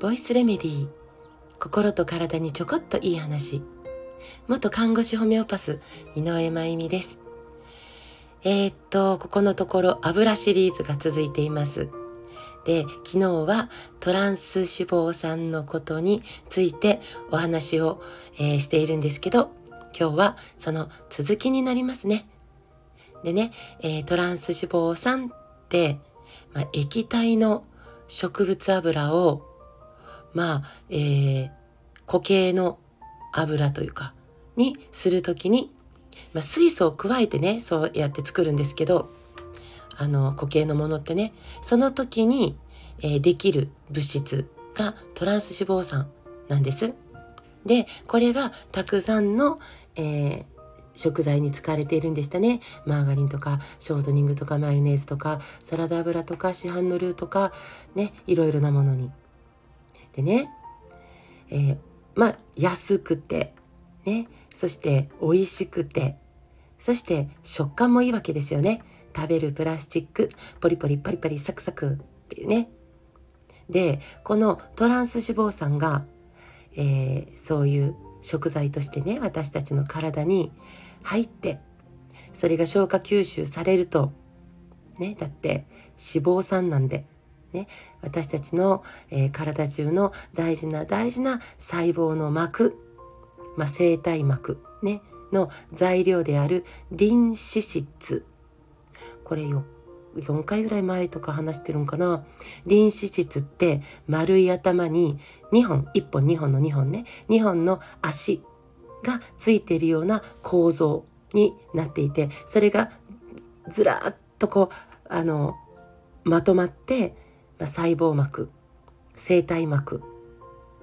ボイスレメディー心と体にちょこっといい話。元看護師ホメオパス井上真由美です。えー、っとここのところ油シリーズが続いています。で昨日はトランス脂肪酸のことについてお話を、えー、しているんですけど今日はその続きになりますね。でね、えー、トランス脂肪酸、まあ、液体の植物油をまあ、えー、固形の油というか、にするときに、まあ、水素を加えてね、そうやって作るんですけど、あの、固形のものってね、その時に、えー、できる物質がトランス脂肪酸なんです。で、これがたくさんの、えー、食材に使われているんでしたね。マーガリンとか、ショートニングとか、マヨネーズとか、サラダ油とか、市販のルーとか、ね、いろいろなものにでね、えー、まあ、安くて、ね、そして美味しくて、そして食感もいいわけですよね。食べるプラスチック、ポリポリパリパリサクサクっていうね。で、このトランス脂肪酸が、えー、そういう食材としてね、私たちの体に入って、それが消化吸収されると、ね、だって脂肪酸なんで、ね、私たちの、えー、体中の大事な大事な細胞の膜、まあ、生体膜、ね、の材料であるリン脂質。これよ、4回ぐらい前とか話してるんかな。リン脂質って丸い頭に2本、1本2本の2本ね、2本の足がついているような構造になっていて、それがずらっとこう、あの、まとまって、まあ、細胞膜生体膜、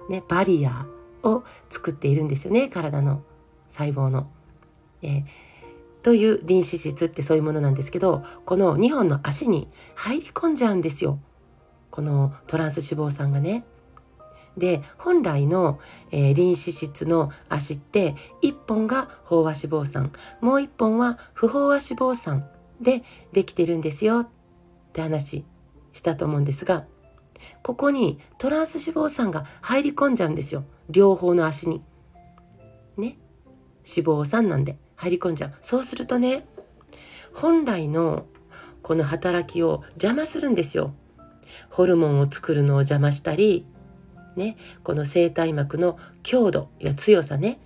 ね、バリアを作っているんですよね体の細胞の。えー、という臨死質ってそういうものなんですけどこの2本の足に入り込んじゃうんですよこのトランス脂肪酸がね。で本来の、えー、臨死質の足って1本が飽和脂肪酸もう1本は不飽和脂肪酸でできてるんですよって話したと思うんですが、ここにトランス脂肪酸が入り込んじゃうんですよ。両方の足に。ね。脂肪酸なんで入り込んじゃう。そうするとね、本来のこの働きを邪魔するんですよ。ホルモンを作るのを邪魔したり、ね、この生体膜の強度や強さね、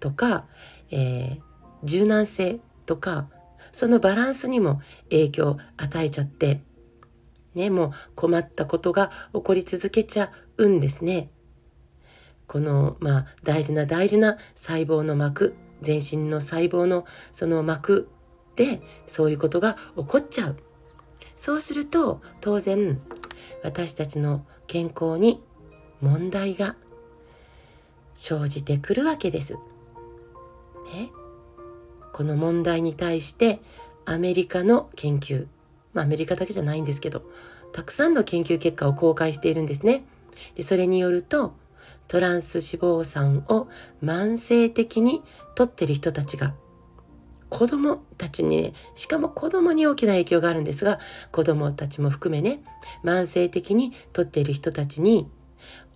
とか、えー、柔軟性とか、そのバランスにも影響を与えちゃって、ね、もう困ったことが起こり続けちゃうんですね。この、まあ、大事な大事な細胞の膜、全身の細胞のその膜で、そういうことが起こっちゃう。そうすると、当然、私たちの健康に問題が生じてくるわけです。ね、この問題に対してアメリカの研究まあ、アメリカだけじゃないんですけど、たくさんの研究結果を公開しているんですね。でそれによると、トランス脂肪酸を慢性的に取ってる人たちが、子供たちにね、しかも子供に大きな影響があるんですが、子供たちも含めね、慢性的に取っている人たちに、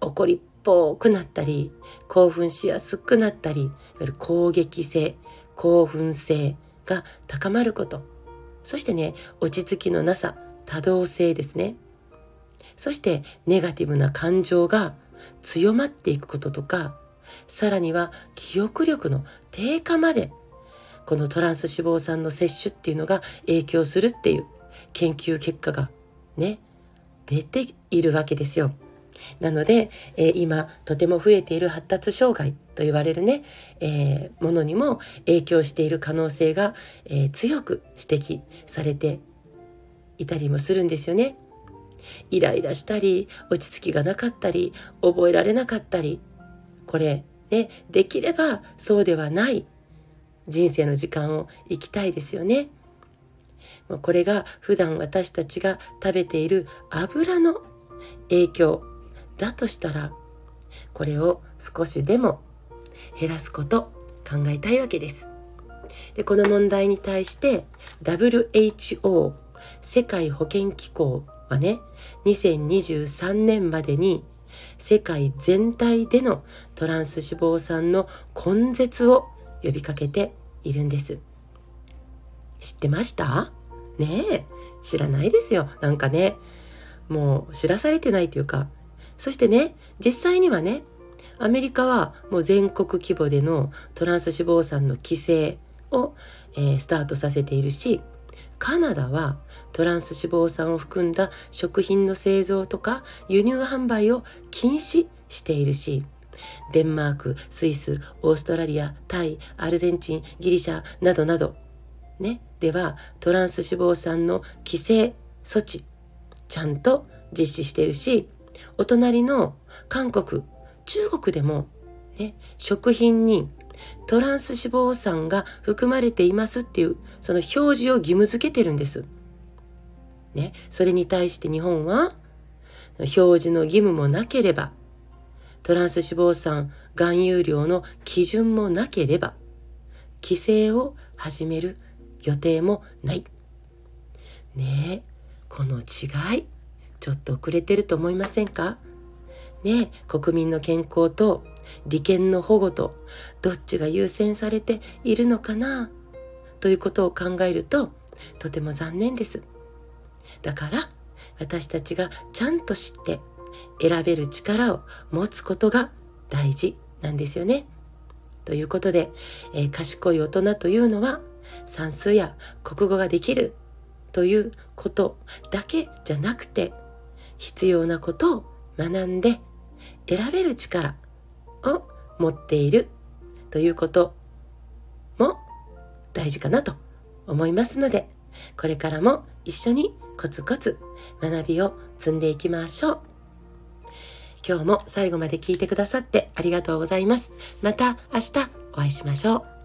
怒りっぽくなったり、興奮しやすくなったり、いわゆる攻撃性、興奮性が高まること。そしてね、落ち着きのなさ、多動性ですね。そしてネガティブな感情が強まっていくこととか、さらには記憶力の低下まで、このトランス脂肪酸の摂取っていうのが影響するっていう研究結果がね、出ているわけですよ。なので、えー、今とても増えている発達障害と言われるね、えー、ものにも影響している可能性が、えー、強く指摘されていたりもするんですよね。イライラしたり、落ち着きがなかったり、覚えられなかったり、これね、できればそうではない人生の時間を生きたいですよね。これが普段私たちが食べている油の影響だとしたらこれを少しでも減らすこと考えたいわけです。でこの問題に対して WHO 世界保健機構はね、2023年までに世界全体でのトランス脂肪酸の根絶を呼びかけているんです。知ってました？ねえ、知らないですよ。なんかね、もう知らされてないというか。そしてね、実際にはね、アメリカはもう全国規模でのトランス脂肪酸の規制を、え、スタートさせているし、カナダはトランス脂肪酸を含んだ食品の製造とか輸入販売を禁止しているし、デンマーク、スイス、オーストラリア、タイ、アルゼンチン、ギリシャなどなど、ね、ではトランス脂肪酸の規制措置、ちゃんと実施しているし、お隣の韓国、中国でも、ね、食品にトランス脂肪酸が含まれていますっていうその表示を義務付けてるんです。ね、それに対して日本は表示の義務もなければトランス脂肪酸含有量の基準もなければ規制を始める予定もない。ねえ、この違い、ちょっと遅れてると思いませんか？ね、国民の健康と利権の保護とどっちが優先されているのかなということを考えるととても残念です。だから私たちがちゃんと知って選べる力を持つことが大事なんですよね。ということで、えー、賢い大人というのは算数や国語ができるということだけじゃなくて必要なことを学んで選べる力を持っているということも大事かなと思いますのでこれからも一緒にコツコツ学びを積んでいきましょう。今日も最後まで聞いてくださってありがとうございます。また明日お会いしましょう。